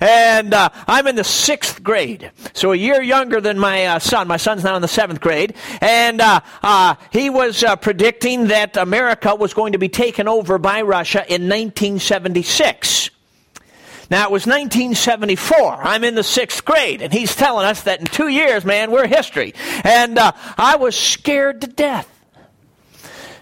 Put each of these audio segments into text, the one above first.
and uh, I'm in the sixth grade, so a year younger than my uh, son. My son's now in the seventh grade, and uh, uh he was uh, predicting that America was going to be taken over by Russia in 1976. Now, it was 1974. I'm in the sixth grade, and he's telling us that in two years, man, we're history. And uh, I was scared to death.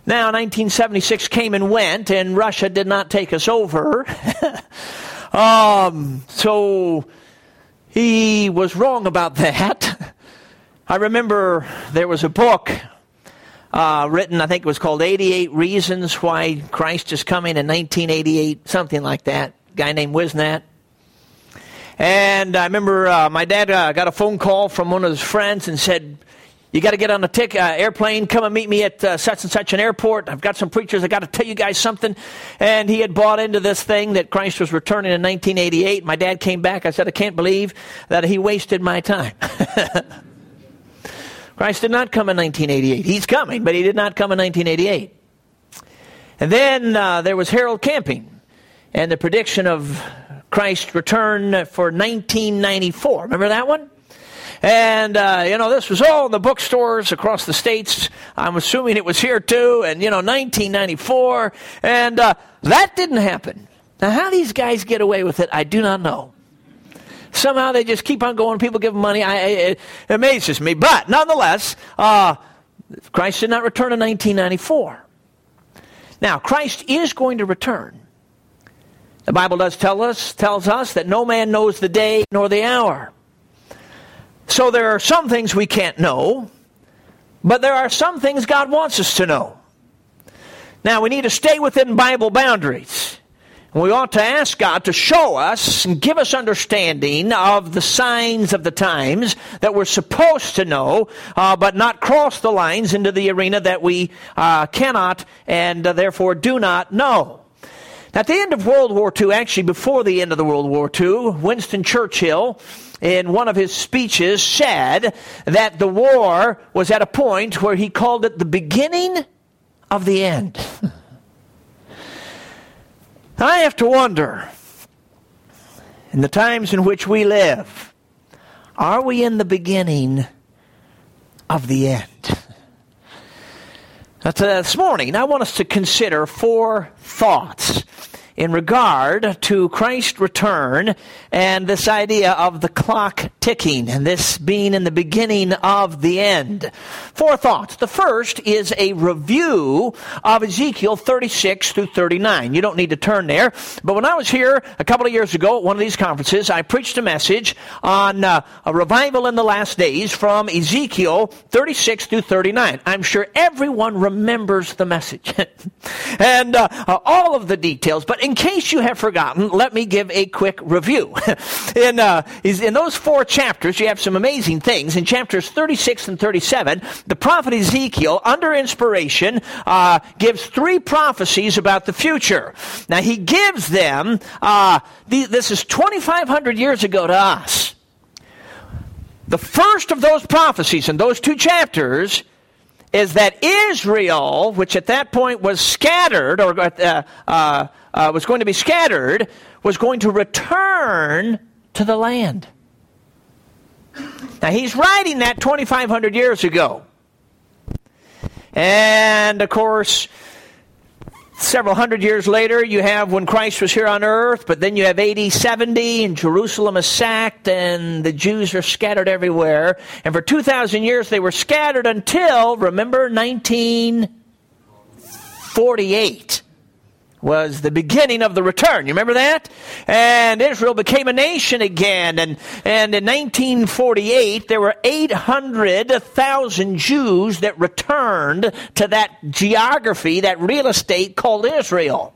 Now, 1976 came and went, and Russia did not take us over. um, so he was wrong about that. I remember there was a book uh, written, I think it was called 88 Reasons Why Christ is Coming in 1988, something like that guy named Whisenant. And I remember uh, my dad uh, got a phone call from one of his friends and said, you got to get on a tick, uh, airplane, come and meet me at uh, such and such an airport. I've got some preachers, I got to tell you guys something. And he had bought into this thing that Christ was returning in 1988. My dad came back. I said, I can't believe that he wasted my time. Christ did not come in 1988. He's coming, but he did not come in 1988. And then uh, there was Harold Camping and the prediction of Christ's return for 1994. Remember that one? And, uh, you know, this was all in the bookstores across the states. I'm assuming it was here too. And, you know, 1994. And uh, that didn't happen. Now, how these guys get away with it, I do not know. Somehow they just keep on going. People give them money. I, it amazes me. But nonetheless, uh, Christ did not return in 1994. Now, Christ is going to return. The Bible does tell us, tells us that no man knows the day nor the hour. So there are some things we can't know, but there are some things God wants us to know. Now we need to stay within Bible boundaries. We ought to ask God to show us and give us understanding of the signs of the times that we're supposed to know, uh, but not cross the lines into the arena that we uh, cannot and uh, therefore do not know. At the end of World War II, actually before the end of the World War II, Winston Churchill, in one of his speeches, said that the war was at a point where he called it the beginning of the end. I have to wonder, in the times in which we live, are we in the beginning of the end? Uh, this morning, I want us to consider four thoughts in regard to Christ's return and this idea of the clock ticking and this being in the beginning of the end. Four thoughts. The first is a review of Ezekiel 36 through 39. You don't need to turn there, but when I was here a couple of years ago at one of these conferences, I preached a message on uh, a revival in the last days from Ezekiel 36 through 39. I'm sure everyone remembers the message and uh, uh, all of the details, but in case you have forgotten, let me give a quick review. in, uh, in those four chapters, you have some amazing things. In chapters 36 and 37, the prophet Ezekiel, under inspiration, uh, gives three prophecies about the future. Now, he gives them, uh, the, this is 2,500 years ago to us. The first of those prophecies in those two chapters is that Israel, which at that point was scattered or uh, uh, uh, was going to be scattered, was going to return to the land. Now he's writing that 2,500 years ago. And of course, several hundred years later, you have when Christ was here on earth, but then you have AD 70 and Jerusalem is sacked and the Jews are scattered everywhere. And for 2,000 years, they were scattered until, remember, 1948 was the beginning of the return. You remember that? And Israel became a nation again. And, and in 1948, there were 800,000 Jews that returned to that geography, that real estate called Israel.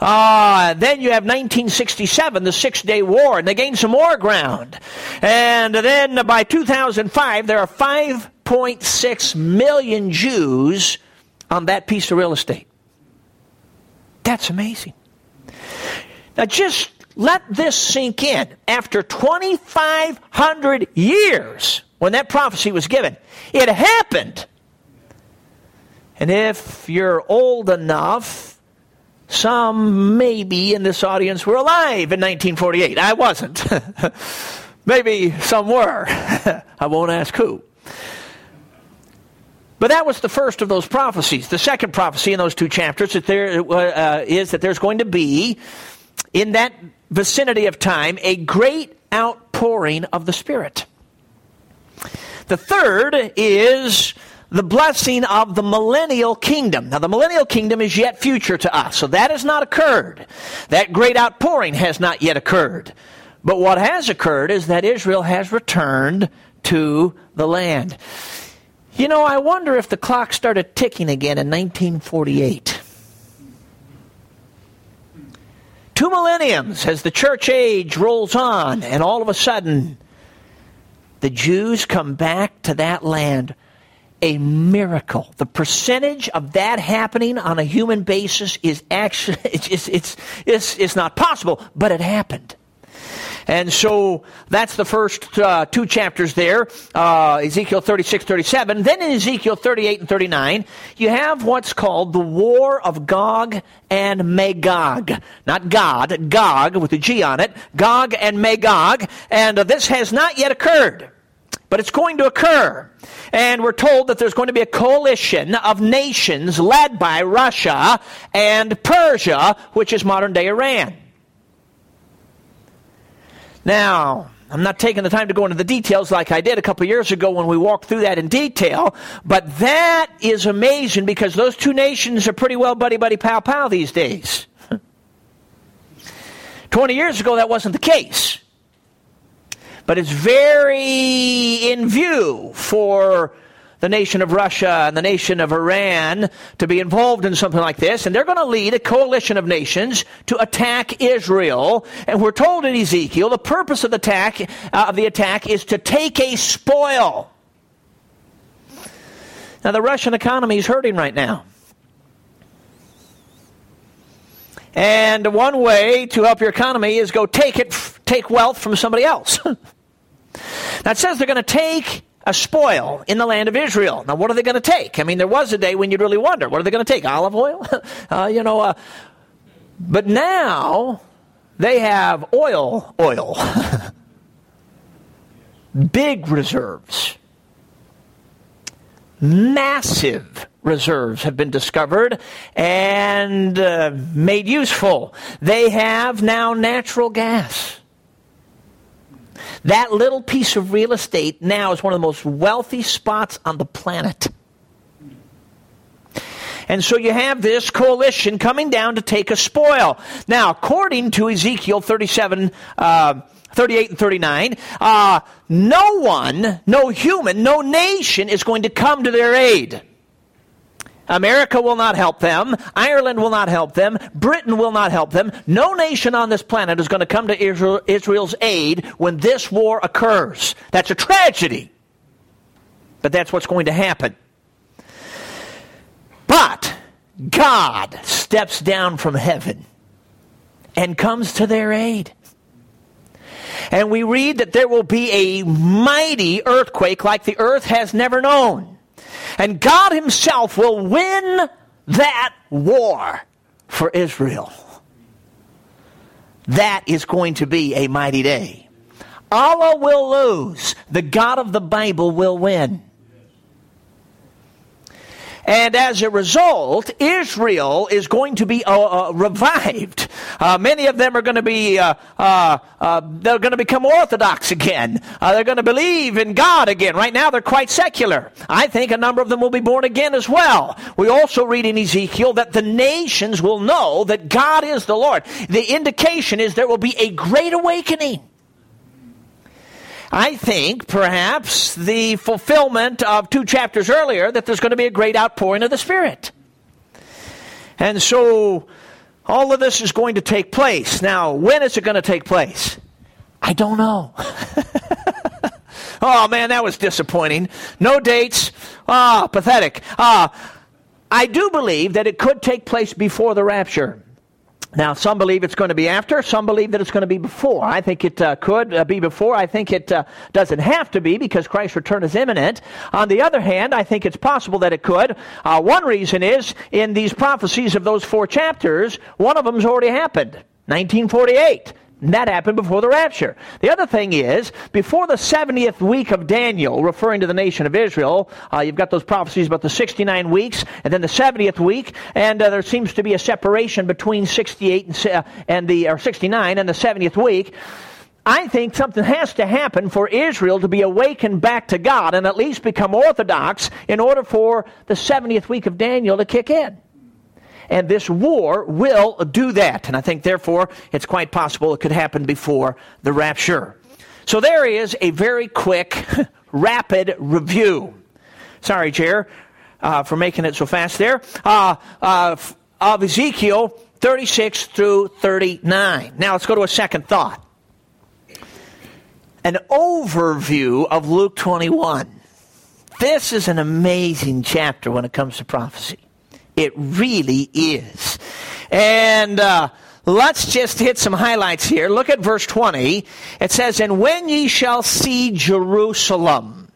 Uh, then you have 1967, the Six Day War, and they gained some more ground. And then by 2005, there are 5.6 million Jews on that piece of real estate. That's amazing. Now just let this sink in. After 2,500 years, when that prophecy was given, it happened. And if you're old enough some maybe in this audience were alive in 1948. I wasn't. maybe some were. I won't ask who. But that was the first of those prophecies. The second prophecy in those two chapters that there, uh, is that there's going to be, in that vicinity of time, a great outpouring of the Spirit. The third is the blessing of the millennial kingdom. Now, the millennial kingdom is yet future to us, so that has not occurred. That great outpouring has not yet occurred. But what has occurred is that Israel has returned to the land. You know, I wonder if the clock started ticking again in 1948. Two millenniums as the church age rolls on, and all of a sudden, the Jews come back to that land. A miracle. The percentage of that happening on a human basis is actually, it's, it's, it's, it's not possible, but it happened. And so that's the first uh, two chapters there, uh, Ezekiel 36, 37. Then in Ezekiel 38 and 39, you have what's called the War of Gog and Magog. Not God, Gog with a G on it. Gog and Magog. And uh, this has not yet occurred. But it's going to occur. And we're told that there's going to be a coalition of nations led by Russia and Persia, which is modern day Iran. Now, I'm not taking the time to go into the details like I did a couple years ago when we walked through that in detail, but that is amazing because those two nations are pretty well buddy buddy pow pow these days. 20 years ago, that wasn't the case. But it's very in view for the nation of Russia and the nation of Iran to be involved in something like this, and they're going to lead a coalition of nations to attack Israel. And we're told in Ezekiel the purpose of the attack uh, of the attack is to take a spoil. Now the Russian economy is hurting right now. And one way to help your economy is go take it, take wealth from somebody else. it says they're going to take a spoil in the land of Israel. Now, what are they going to take? I mean, there was a day when you'd really wonder, what are they going to take? Olive oil? uh, you know, uh, but now they have oil, oil. Big reserves. Massive reserves have been discovered and uh, made useful. They have now natural gas. That little piece of real estate now is one of the most wealthy spots on the planet. And so you have this coalition coming down to take a spoil. Now, according to Ezekiel 37, uh, 38 and 39, uh, no one, no human, no nation is going to come to their aid. America will not help them. Ireland will not help them. Britain will not help them. No nation on this planet is going to come to Israel, Israel's aid when this war occurs. That's a tragedy. But that's what's going to happen. But God steps down from heaven and comes to their aid. And we read that there will be a mighty earthquake like the earth has never known. And God Himself will win that war for Israel. That is going to be a mighty day. Allah will lose. The God of the Bible will win. And as a result, Israel is going to be uh, uh, revived. Uh, many of them are going to be, uh, uh, uh, they're going to become Orthodox again. they're going to believe in God again. Right now, they're quite secular. I think a number of them will be born again as well. We also read in Ezekiel that the nations will know that God is the Lord. The indication is there will be a great awakening. I think perhaps the fulfillment of two chapters earlier that there's going to be a great outpouring of the Spirit. And so all of this is going to take place. Now, when is it going to take place? I don't know. oh man, that was disappointing. No dates. Ah, oh, pathetic. Ah, I do believe that it could take place before the rapture. Now, some believe it's going to be after. Some believe that it's going to be before. I think it uh, could uh, be before. I think it uh, doesn't have to be because Christ's return is imminent. On the other hand, I think it's possible that it could. Uh, one reason is in these prophecies of those four chapters, one of them's already happened. 1948. That happened before the rapture. The other thing is, before the 70th week of Daniel, referring to the nation of Israel, uh, you've got those prophecies about the 69 weeks, and then the 70th week, and uh, there seems to be a separation between 68 and, uh, and the, or 69 and the 70th week. I think something has to happen for Israel to be awakened back to God and at least become orthodox in order for the 70th week of Daniel to kick in. And this war will do that. And I think, therefore, it's quite possible it could happen before the rapture. So there is a very quick, rapid review. Sorry, Chair, uh, for making it so fast there. Uh, uh, of Ezekiel 36 through 39. Now let's go to a second thought. An overview of Luke 21. This is an amazing chapter when it comes to prophecy. It really is. And uh, let's just hit some highlights here. Look at verse 20. It says, And when ye shall see Jerusalem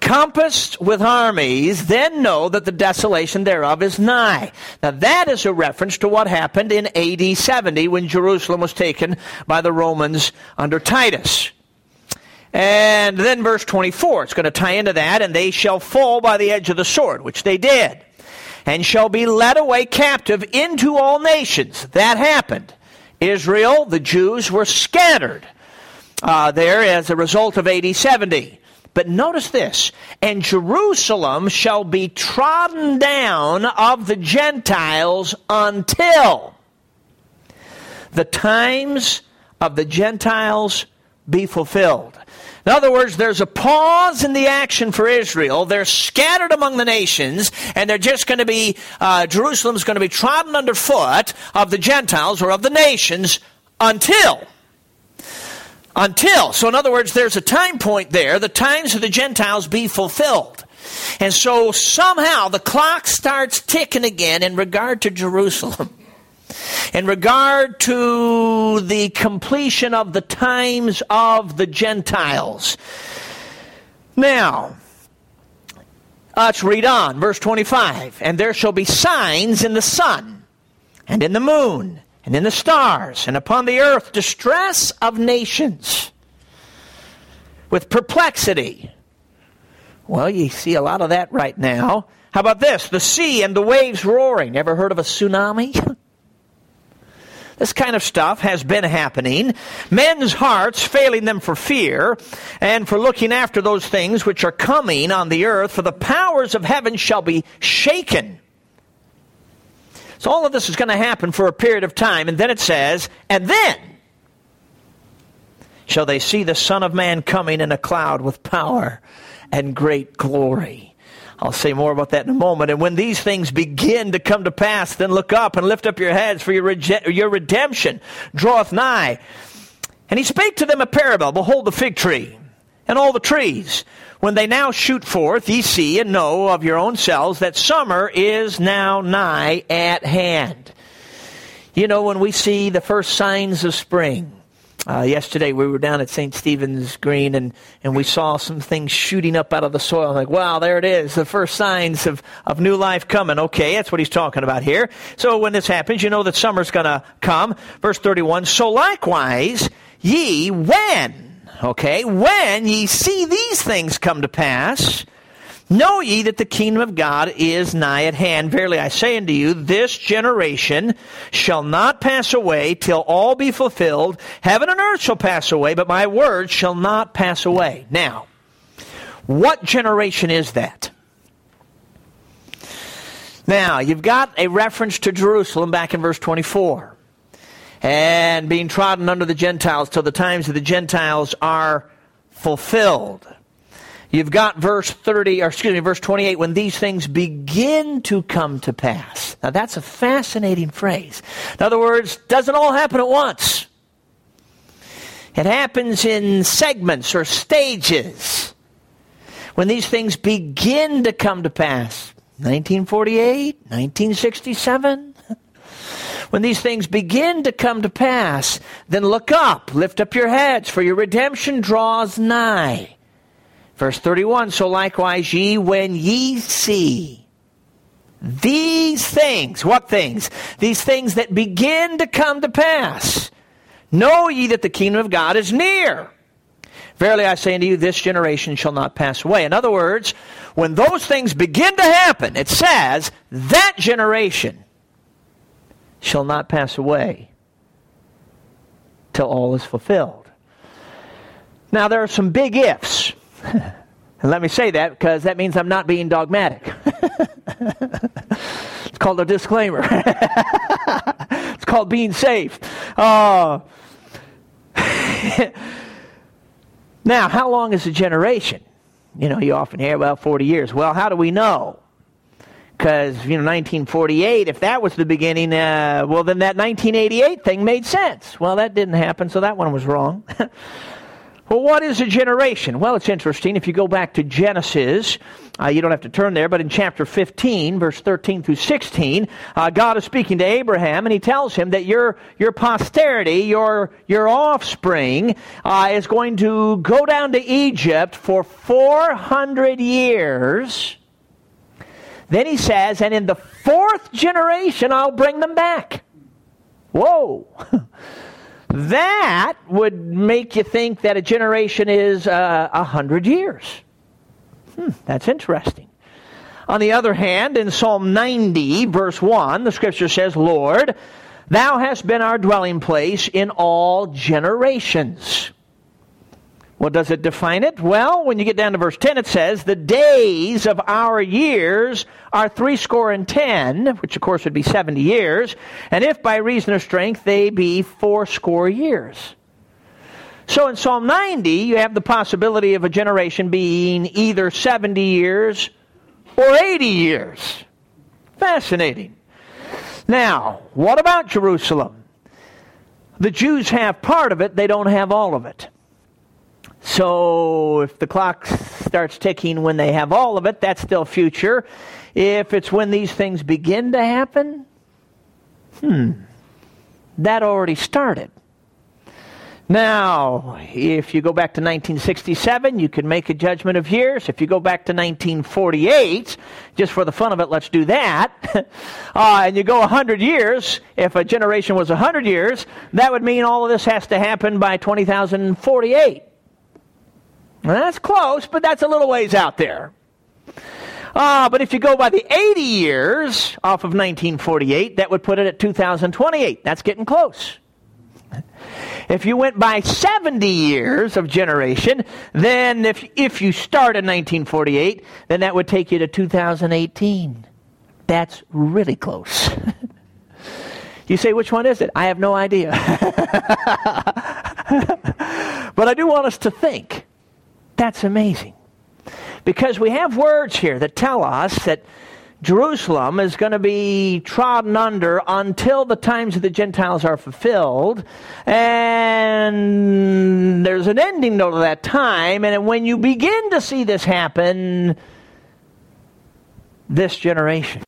compassed with armies, then know that the desolation thereof is nigh. Now that is a reference to what happened in AD 70 when Jerusalem was taken by the Romans under Titus. And then verse 24, it's going to tie into that, and they shall fall by the edge of the sword, which they did and shall be led away captive into all nations. That happened. Israel, the Jews, were scattered uh, there as a result of AD 70. But notice this, and Jerusalem shall be trodden down of the Gentiles until the times of the Gentiles be fulfilled. In other words, there's a pause in the action for Israel. They're scattered among the nations, and they're just going to be, uh, Jerusalem's going to be trodden underfoot of the Gentiles or of the nations until. Until. So, in other words, there's a time point there. The times of the Gentiles be fulfilled. And so somehow the clock starts ticking again in regard to Jerusalem in regard to the completion of the times of the Gentiles. Now, let's read on, verse 25. And there shall be signs in the sun, and in the moon, and in the stars, and upon the earth distress of nations with perplexity. Well, you see a lot of that right now. How about this? The sea and the waves roaring. Ever heard of a tsunami? This kind of stuff has been happening. Men's hearts failing them for fear and for looking after those things which are coming on the earth, for the powers of heaven shall be shaken. So all of this is going to happen for a period of time, and then it says, and then shall they see the Son of Man coming in a cloud with power and great glory. I'll say more about that in a moment. And when these things begin to come to pass, then look up and lift up your heads, for your, rege- your redemption draweth nigh. And he spake to them a parable Behold the fig tree and all the trees. When they now shoot forth, ye see and know of your own selves that summer is now nigh at hand. You know, when we see the first signs of spring, uh, yesterday we were down at St. Stephen's Green and, and we saw some things shooting up out of the soil. Like, wow, there it is. The first signs of, of new life coming. Okay, that's what he's talking about here. So when this happens, you know that summer's going to come. Verse 31, so likewise ye when, okay, when ye see these things come to pass, Know ye that the kingdom of God is nigh at hand. Verily I say unto you, this generation shall not pass away till all be fulfilled. Heaven and earth shall pass away, but my words shall not pass away. Now, what generation is that? Now, you've got a reference to Jerusalem back in verse 24. And being trodden under the Gentiles till the times of the Gentiles are fulfilled. You've got verse 30, or excuse me, verse 28, when these things begin to come to pass. Now that's a fascinating phrase. In other words, doesn't all happen at once. It happens in segments or stages. When these things begin to come to pass. 1948, 1967. When these things begin to come to pass, then look up, lift up your heads, for your redemption draws nigh. Verse 31 So likewise, ye, when ye see these things, what things? These things that begin to come to pass, know ye that the kingdom of God is near. Verily I say unto you, this generation shall not pass away. In other words, when those things begin to happen, it says, that generation shall not pass away till all is fulfilled. Now, there are some big ifs. And let me say that because that means I'm not being dogmatic. it's called a disclaimer. it's called being safe. Uh, Now, how long is a generation? You know, you often hear about 40 years. Well, how do we know? Because, you know, 1948, if that was the beginning, uh, well, then that 1988 thing made sense. Well, that didn't happen, so that one was wrong. Well, what is a generation? Well, it's interesting. If you go back to Genesis, uh, you don't have to turn there, but in chapter 15, verse 13 through 16, uh, God is speaking to Abraham, and he tells him that your, your posterity, your, your offspring, uh, is going to go down to Egypt for 400 years. Then he says, and in the fourth generation, I'll bring them back. Whoa. That would make you think that a generation is uh, a uh, hundred years. Hmm, that's interesting. On the other hand, in Psalm 90, verse 1, the scripture says, Lord, thou hast been our dwelling place in all generations. What does it define it? Well, when you get down to verse 10, it says, The days of our years are threescore and ten, which of course would be 70 years, and if by reason of strength they be fourscore years. So in Psalm 90, you have the possibility of a generation being either 70 years or 80 years. Fascinating. Now, what about Jerusalem? The Jews have part of it, they don't have all of it. So if the clock starts ticking when they have all of it, that's still future. If it's when these things begin to happen, hmm, that already started. Now, if you go back to 1967, you can make a judgment of years. If you go back to 1948, just for the fun of it, let's do that. uh, and you go 100 years, if a generation was 100 years, that would mean all of this has to happen by 20,048. That's close, but that's a little ways out there. Uh, but if you go by the 80 years off of 1948, that would put it at 2028. That's getting close. If you went by 70 years of generation, then if, if you start in 1948, then that would take you to 2018. That's really close. you say, which one is it? I have no idea. but I do want us to think that's amazing. Because we have words here that tell us that Jerusalem is going to be trodden under until the times of the Gentiles are fulfilled. And there's an ending note of that time. And when you begin to see this happen, this generation.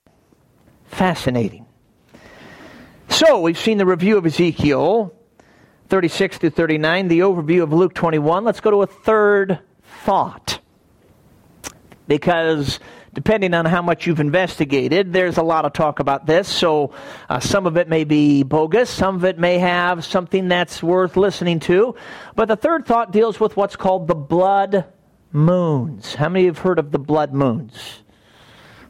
Fascinating. So, we've seen the review of Ezekiel 36 through 39, the overview of Luke 21. Let's go to a third thought. Because depending on how much you've investigated, there's a lot of talk about this. So uh, some of it may be bogus, some of it may have something that's worth listening to. But the third thought deals with what's called the blood moons. How many have heard of the blood moons?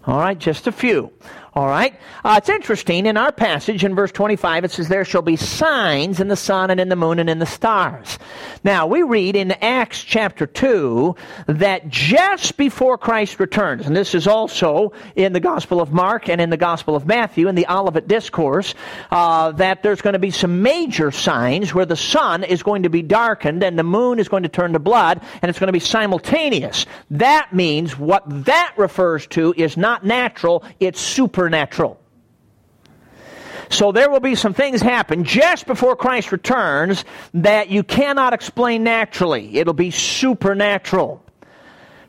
All right, just a few. All right? Uh, it's interesting. In our passage in verse 25, it says, There shall be signs in the sun and in the moon and in the stars. Now, we read in Acts chapter 2 that just before Christ returns, and this is also in the Gospel of Mark and in the Gospel of Matthew, in the Olivet Discourse, uh, that there's going to be some major signs where the sun is going to be darkened and the moon is going to turn to blood, and it's going to be simultaneous. That means what that refers to is not natural, it's supernatural supernatural. So there will be some things happen just before Christ returns that you cannot explain naturally. It'll be supernatural.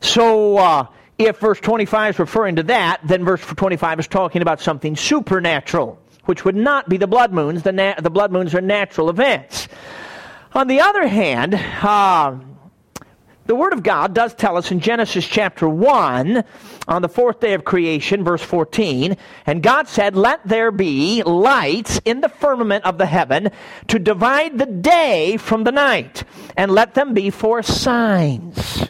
So uh, if verse 25 is referring to that, then verse 25 is talking about something supernatural. which would not be the blood moons. The, na- the blood moons are natural events. On the other hand, uh, the Word of God does tell us in Genesis chapter 1, on the fourth day of creation, verse 14, and God said, Let there be lights in the firmament of the heaven to divide the day from the night, and let them be for signs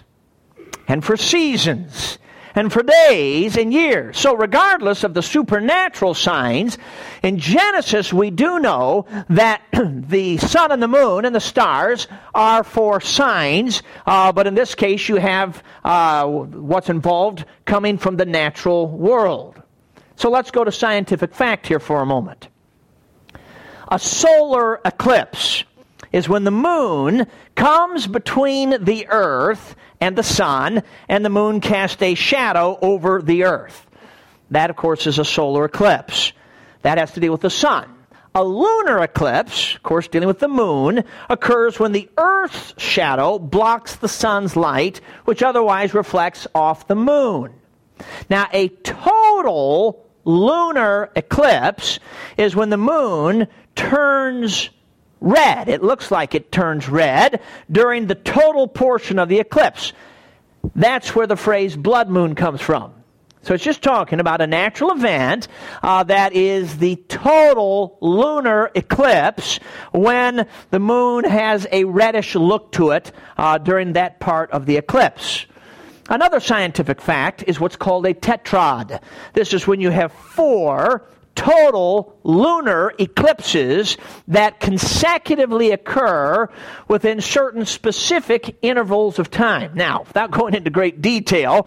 and for seasons and for days and years. So, regardless of the supernatural signs, in Genesis we do know that the sun and the moon and the stars are for signs, uh, but in this case you have uh, what's involved coming from the natural world. So, let's go to scientific fact here for a moment. A solar eclipse is when the moon comes between the earth and the sun, and the moon casts a shadow over the earth. That, of course, is a solar eclipse. That has to deal with the sun. A lunar eclipse, of course, dealing with the moon, occurs when the Earth's shadow blocks the sun's light, which otherwise reflects off the moon. Now, a total lunar eclipse is when the moon turns red. It looks like it turns red during the total portion of the eclipse. That's where the phrase blood moon comes from. So it's just talking about a natural event uh, that is the total lunar eclipse when the moon has a reddish look to it uh, during that part of the eclipse. Another scientific fact is what's called a tetrad. This is when you have four total lunar eclipses that consecutively occur within certain specific intervals of time. Now, without going into great detail,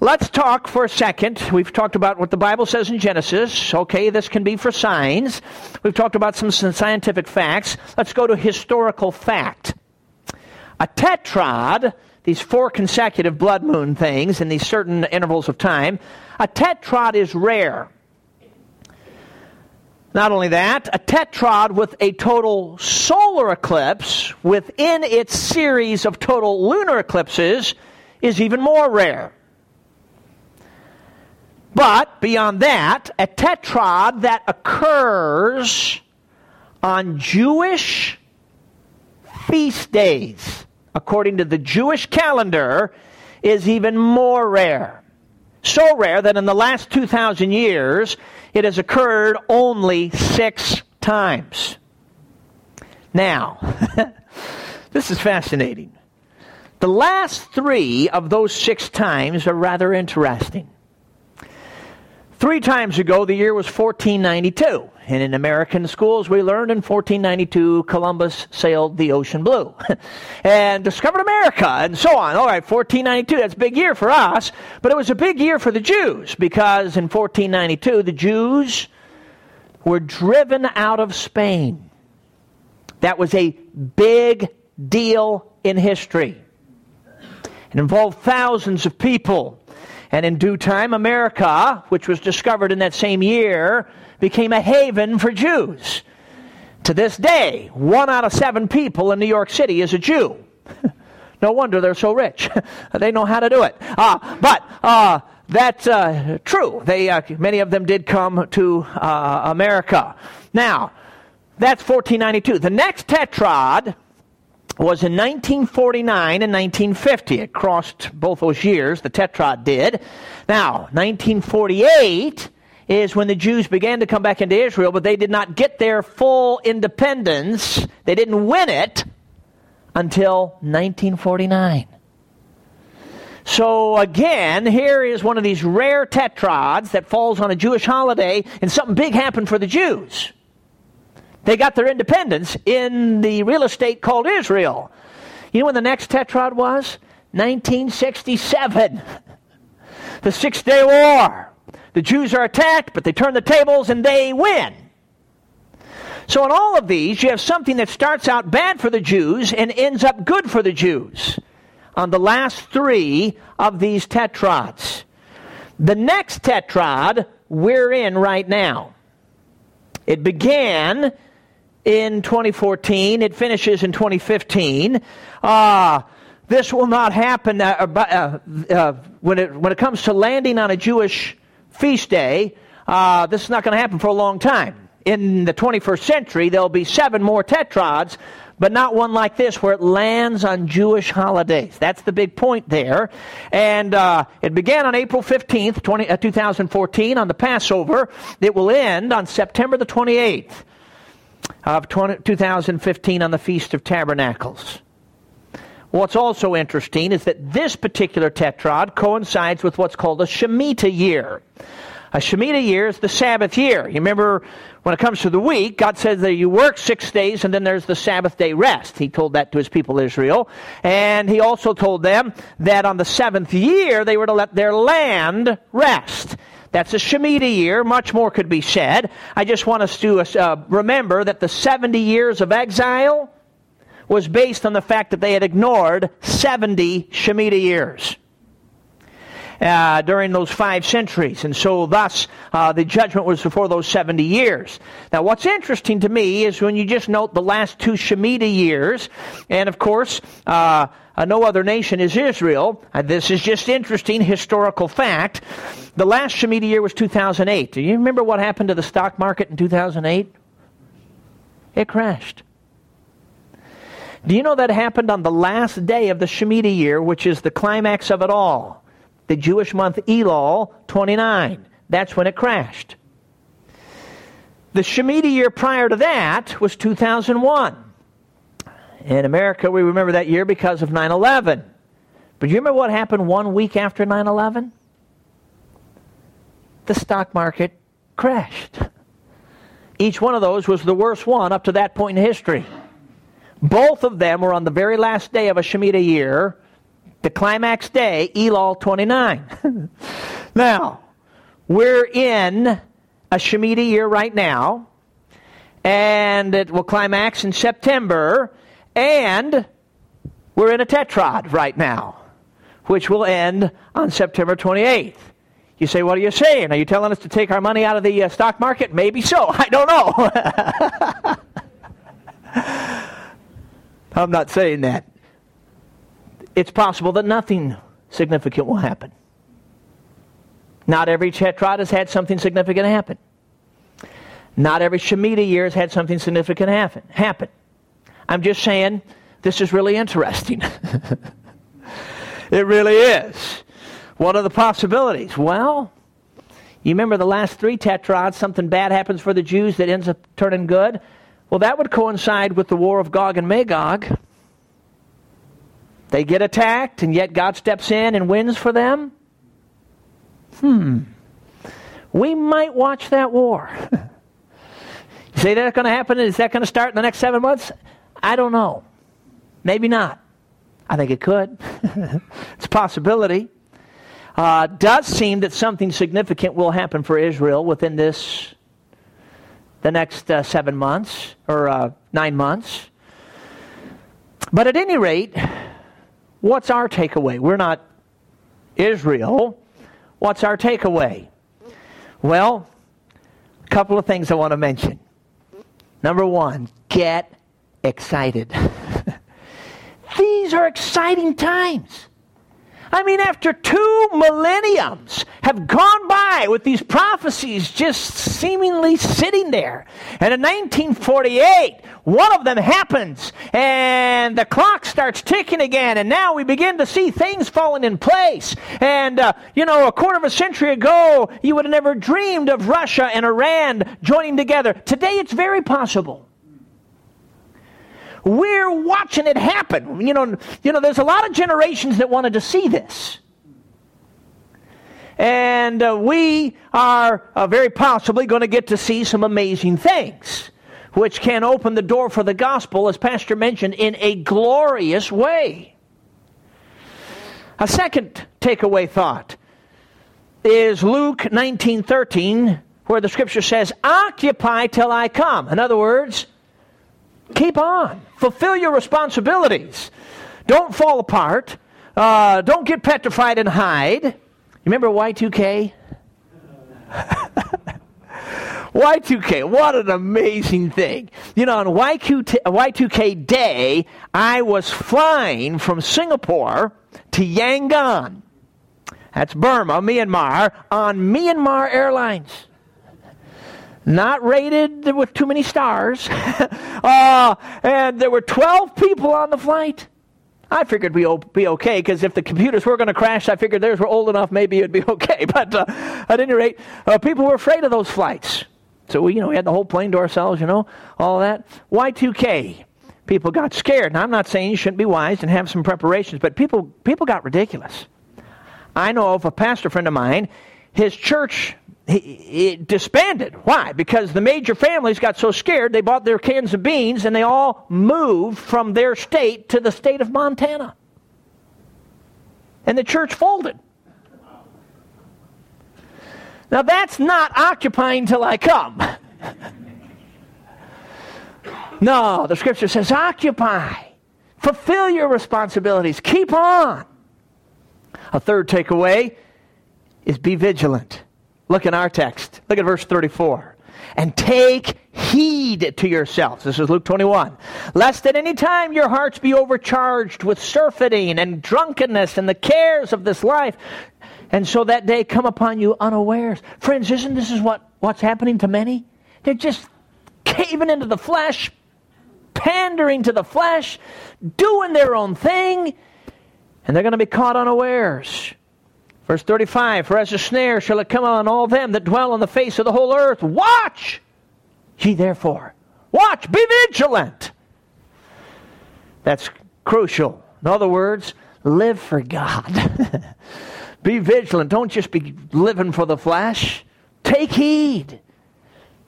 let's talk for a second. We've talked about what the Bible says in Genesis. Okay, this can be for signs. We've talked about some scientific facts. Let's go to historical fact. A tetrad, these four consecutive blood moon things in these certain intervals of time, a tetrad is rare. Not only that, a tetrad with a total solar eclipse within its series of total lunar eclipses is even more rare. But beyond that, a tetrad that occurs on Jewish feast days, according to the Jewish calendar, is even more rare. So rare that in the last 2,000 years, it has occurred only six times. Now, this is fascinating. The last three of those six times are rather interesting. Three times ago, the year was 1492. And in American schools, we learned in 1492 Columbus sailed the ocean blue and discovered America and so on. All right, 1492, that's a big year for us, but it was a big year for the Jews because in 1492, the Jews were driven out of Spain. That was a big deal in history. It involved thousands of people. And in due time, America, which was discovered in that same year, became a haven for Jews. To this day, one out of seven people in New York City is a Jew. no wonder they're so rich. they know how to do it. Uh, but uh, that's uh, true. They, uh, many of them did come to uh, America. Now, that's 1492. The next tetrad was in 1949 and 1950. It crossed both those years, the Tetrad did. Now, 1948 is when the Jews began to come back into Israel, but they did not get their full independence. They didn't win it until 1949. So again, here is one of these rare tetrads that falls on a Jewish holiday, and something big happened for the Jews. They got their independence in the real estate called Israel. You know when the next tetrad was? 1967. The Six Day War. The Jews are attacked, but they turn the tables and they win. So, in all of these, you have something that starts out bad for the Jews and ends up good for the Jews on the last three of these tetrads. The next tetrad we're in right now. It began in 2014. It finishes in 2015. Uh, this will not happen uh, uh, uh, when, it, when it comes to landing on a Jewish feast day. uh, this is not going to happen for a long time. In the 21st century, there'll be seven more tetrads, but not one like this where it lands on Jewish holidays. That's the big point there. And uh, it began on April 15th, 20, uh, 2014, on the Passover. It will end on September the 28th of 20, 2015 on the Feast of Tabernacles. What's also interesting is that this particular tetrad coincides with what's called a Shemitah year. A Shemitah year is the Sabbath year. You remember when it comes to the week, God says that you work six days and then there's the Sabbath day rest. He told that to his people Israel. And he also told them that on the seventh year they were to let their land rest. That's a Shemitah year. Much more could be said. I just want us to uh, remember that the 70 years of exile was based on the fact that they had ignored 70 Shemitah years uh, during those five centuries. And so, thus, uh, the judgment was before those 70 years. Now, what's interesting to me is when you just note the last two Shemitah years, and of course, uh, uh no other nation is Israel. Uh, this is just interesting historical fact. The last Shemitah year was 2008. Do you remember what happened to the stock market in 2008? It crashed. Do you know that happened on the last day of the Shemitah year, which is the climax of it all? the Jewish month Elul 29. That's when it crashed. The Shemitah year prior to that was 2001. In America, we remember that year because of 9 11. But do you remember what happened one week after 9 11? The stock market crashed. Each one of those was the worst one up to that point in history. Both of them were on the very last day of a Shemitah year, the climax day, Elul 29. now, we're in a Shemitah year right now, and it will climax in September, and we're in a tetrad right now, which will end on September 28th. You say, what are you saying? Are you telling us to take our money out of the uh, stock market? Maybe so. I don't know. I'm not saying that it's possible that nothing significant will happen. Not every tetrad has had something significant happen. Not every Shemitah year has had something significant happen. happen. I'm just saying this is really interesting. it really is. What are the possibilities? Well, you remember the last three tetrads, something bad happens for the Jews that ends up turning good? Well, that would coincide with the war of Gog and Magog. They get attacked, and yet God steps in and wins for them? Hmm. We might watch that war. you say that's going to happen? Is that going to start in the next seven months? I don't know. Maybe not. I think it could. it's a possibility. Uh, does seem that something significant will happen for Israel within this, the next uh, seven months or uh, nine months. But at any rate, What's our takeaway? We're not Israel. What's our takeaway? Well, a couple of things I want to mention. Number one, get excited. These are exciting times. I mean, after two millenniums have gone by with these prophecies just seemingly sitting there. And in 1948, one of them happens, and the clock starts ticking again, and now we begin to see things falling in place. And, uh, you know, a quarter of a century ago, you would have never dreamed of Russia and Iran joining together. Today, it's very possible. We're watching it happen. You know, you know, there's a lot of generations that wanted to see this. And uh, we are uh, very possibly going to get to see some amazing things, which can open the door for the gospel, as Pastor mentioned, in a glorious way. A second takeaway thought is Luke 19:13 where the scripture says occupy till I come. In other words, Keep on. Fulfill your responsibilities. Don't fall apart. Uh, don't get petrified and hide. You remember Y2K? Y2K, what an amazing thing. You know, on Y2K day, I was flying from Singapore to Yangon. That's Burma, Myanmar, on Myanmar Airlines. Not rated with too many stars. uh, and there were 12 people on the flight. I figured we'd be okay because if the computers were going to crash, I figured theirs were old enough, maybe it'd be okay. But uh, at any rate, uh, people were afraid of those flights. So we, you know, we had the whole plane to ourselves, you know, all that. Y2K, people got scared. Now, I'm not saying you shouldn't be wise and have some preparations, but people, people got ridiculous. I know of a pastor friend of mine, his church he disbanded. Why? Because the major families got so scared they bought their cans of beans and they all moved from their state to the state of Montana. And the church folded. Now that's not occupying till I come. no, the scripture says occupy. Fulfill your responsibilities. Keep on. A third takeaway is be vigilant. Look in our text. Look at verse 34. And take heed to yourselves. This is Luke 21. Lest at any time your hearts be overcharged with surfeiting and drunkenness and the cares of this life, and so that day come upon you unawares. Friends, isn't this is what, what's happening to many? They're just caving into the flesh, pandering to the flesh, doing their own thing, and they're going to be caught unawares. Verse 35 For as a snare shall it come on all them that dwell on the face of the whole earth. Watch ye therefore. Watch, be vigilant. That's crucial. In other words, live for God. be vigilant. Don't just be living for the flesh. Take heed.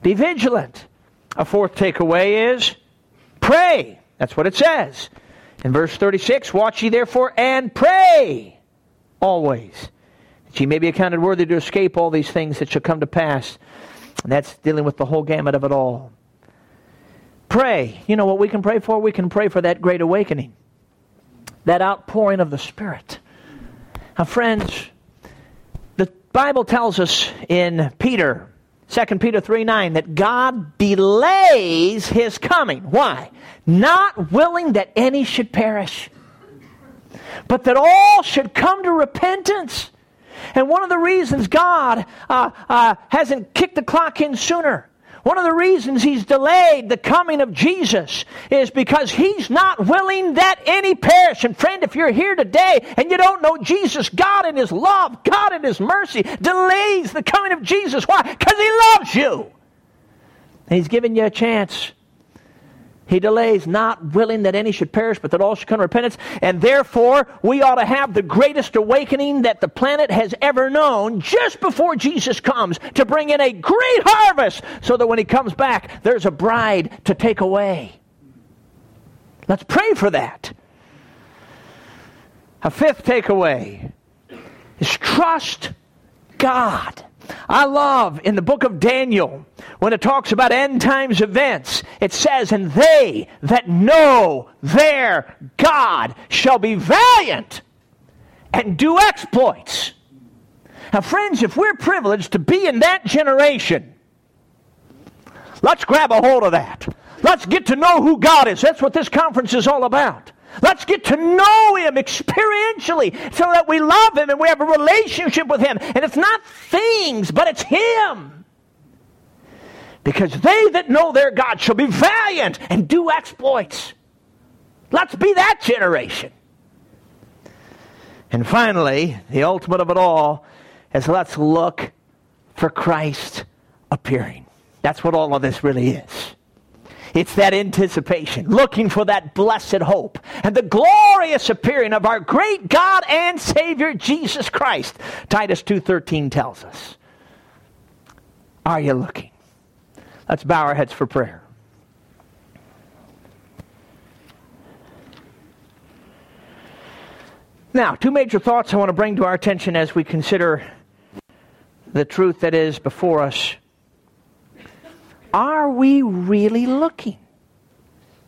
Be vigilant. A fourth takeaway is pray. That's what it says. In verse 36, watch ye therefore and pray always ye may be accounted worthy to escape all these things that shall come to pass. And that's dealing with the whole gamut of it all. Pray. You know what we can pray for? We can pray for that great awakening, that outpouring of the Spirit. Now, friends, the Bible tells us in Peter, 2 Peter 3 9, that God delays his coming. Why? Not willing that any should perish, but that all should come to repentance. And one of the reasons God uh, uh, hasn't kicked the clock in sooner, one of the reasons He's delayed the coming of Jesus is because He's not willing that any perish. And friend, if you're here today and you don't know Jesus, God in His love, God in His mercy delays the coming of Jesus. Why? Because He loves you. And He's given you a chance he delays, not willing that any should perish, but that all should come to repentance. And therefore, we ought to have the greatest awakening that the planet has ever known just before Jesus comes to bring in a great harvest so that when he comes back, there's a bride to take away. Let's pray for that. A fifth takeaway is trust God. I love in the book of Daniel when it talks about end times events, it says, And they that know their God shall be valiant and do exploits. Now, friends, if we're privileged to be in that generation, let's grab a hold of that. Let's get to know who God is. That's what this conference is all about. Let's get to know Him experientially so that we love Him and we have a relationship with Him. And it's not things, but it's Him. Because they that know their God shall be valiant and do exploits. Let's be that generation. And finally, the ultimate of it all is let's look for Christ appearing. That's what all of this really is. It's that anticipation, looking for that blessed hope and the glorious appearing of our great God and Savior Jesus Christ. Titus 2:13 tells us. Are you looking? Let's bow our heads for prayer. Now, two major thoughts I want to bring to our attention as we consider the truth that is before us are we really looking?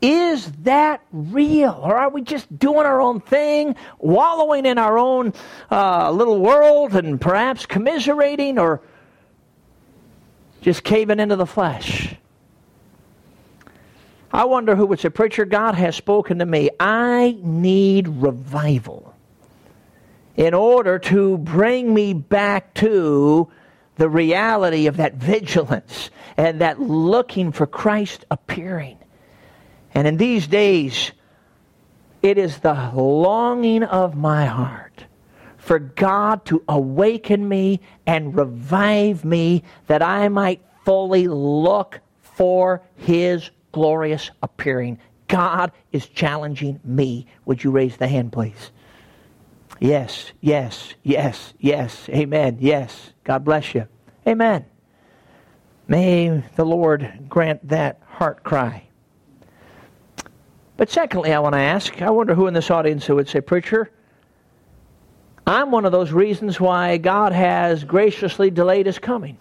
Is that real? Or are we just doing our own thing, wallowing in our own uh, little world and perhaps commiserating or just caving into the flesh? I wonder who would say, Preacher, God has spoken to me. I need revival in order to bring me back to the reality of that vigilance and that looking for Christ appearing. And in these days, it is the longing of my heart for God to awaken me and revive me that I might fully look for His glorious appearing. God is challenging me. Would you raise the hand, please? Yes, yes, yes, yes. Amen. Yes. God bless you. Amen. May the Lord grant that heart cry. But secondly, I want to ask I wonder who in this audience who would say, Preacher, I'm one of those reasons why God has graciously delayed his coming.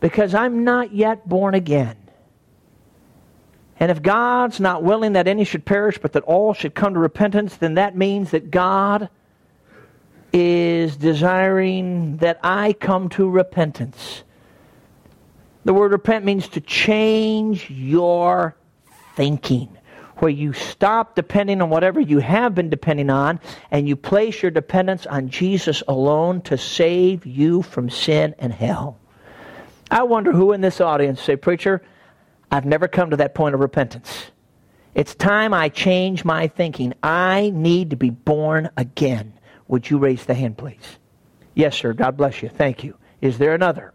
Because I'm not yet born again. And if God's not willing that any should perish, but that all should come to repentance, then that means that God is desiring that I come to repentance. The word repent means to change your thinking, where you stop depending on whatever you have been depending on and you place your dependence on Jesus alone to save you from sin and hell. I wonder who in this audience say, Preacher, I've never come to that point of repentance. It's time I change my thinking. I need to be born again. Would you raise the hand, please? Yes, sir. God bless you. Thank you. Is there another?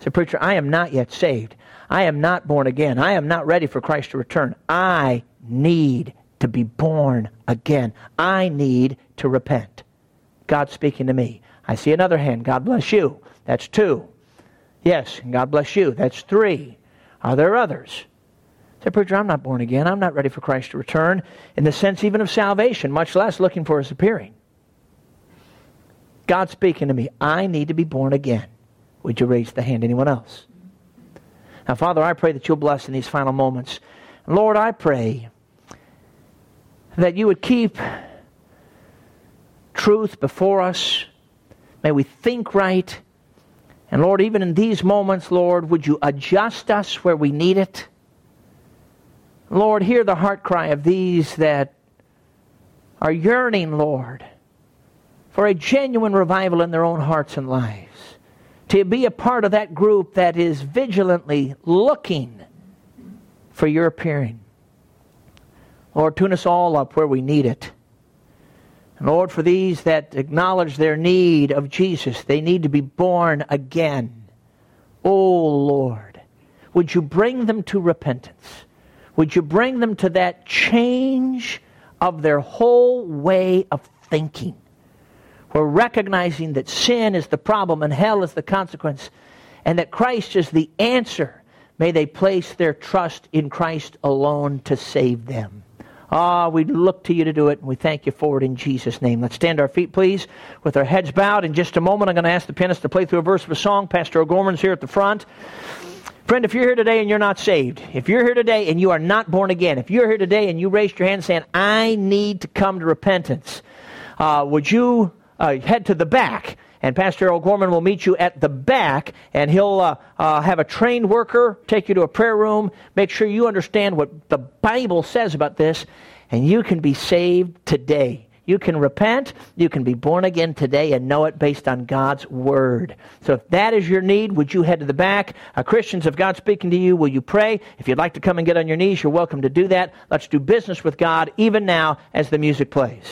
Say, preacher, I am not yet saved. I am not born again. I am not ready for Christ to return. I need to be born again. I need to repent. God speaking to me. I see another hand. God bless you. That's two. Yes, God bless you. That's three. Are there others? Say, preacher, I'm not born again. I'm not ready for Christ to return in the sense even of salvation, much less looking for his appearing. God speaking to me. I need to be born again. Would you raise the hand? Anyone else? Now, Father, I pray that you'll bless in these final moments. Lord, I pray that you would keep truth before us. May we think right. And Lord, even in these moments, Lord, would you adjust us where we need it? Lord, hear the heart cry of these that are yearning, Lord, for a genuine revival in their own hearts and lives to be a part of that group that is vigilantly looking for your appearing. Lord, tune us all up where we need it. And Lord, for these that acknowledge their need of Jesus, they need to be born again. Oh, Lord, would you bring them to repentance? Would you bring them to that change of their whole way of thinking? We're recognizing that sin is the problem and hell is the consequence, and that Christ is the answer. May they place their trust in Christ alone to save them. Ah, we look to you to do it, and we thank you for it in Jesus' name. Let's stand our feet, please, with our heads bowed. In just a moment, I'm going to ask the pianist to play through a verse of a song. Pastor O'Gorman's here at the front. Friend, if you're here today and you're not saved, if you're here today and you are not born again, if you're here today and you raised your hand saying, I need to come to repentance, uh, would you uh, head to the back. And Pastor O'Gorman will meet you at the back, and he'll uh, uh, have a trained worker take you to a prayer room, make sure you understand what the Bible says about this, and you can be saved today. You can repent, you can be born again today and know it based on God's Word. So if that is your need, would you head to the back? Uh, Christians, if God's speaking to you, will you pray? If you'd like to come and get on your knees, you're welcome to do that. Let's do business with God even now as the music plays.